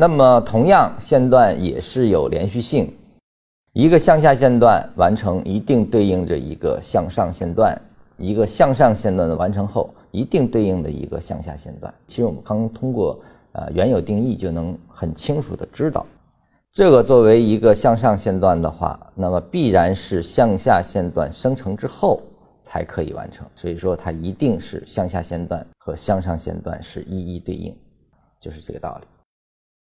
那么同样线段也是有连续性，一个向下线段完成一定对应着一个向上线段，一个向上线段的完成后，一定对应的一个向下线段，其实我们刚通过呃原有定义就能很清楚的知道。这个作为一个向上线段的话，那么必然是向下线段生成之后才可以完成，所以说它一定是向下线段和向上线段是一一对应，就是这个道理。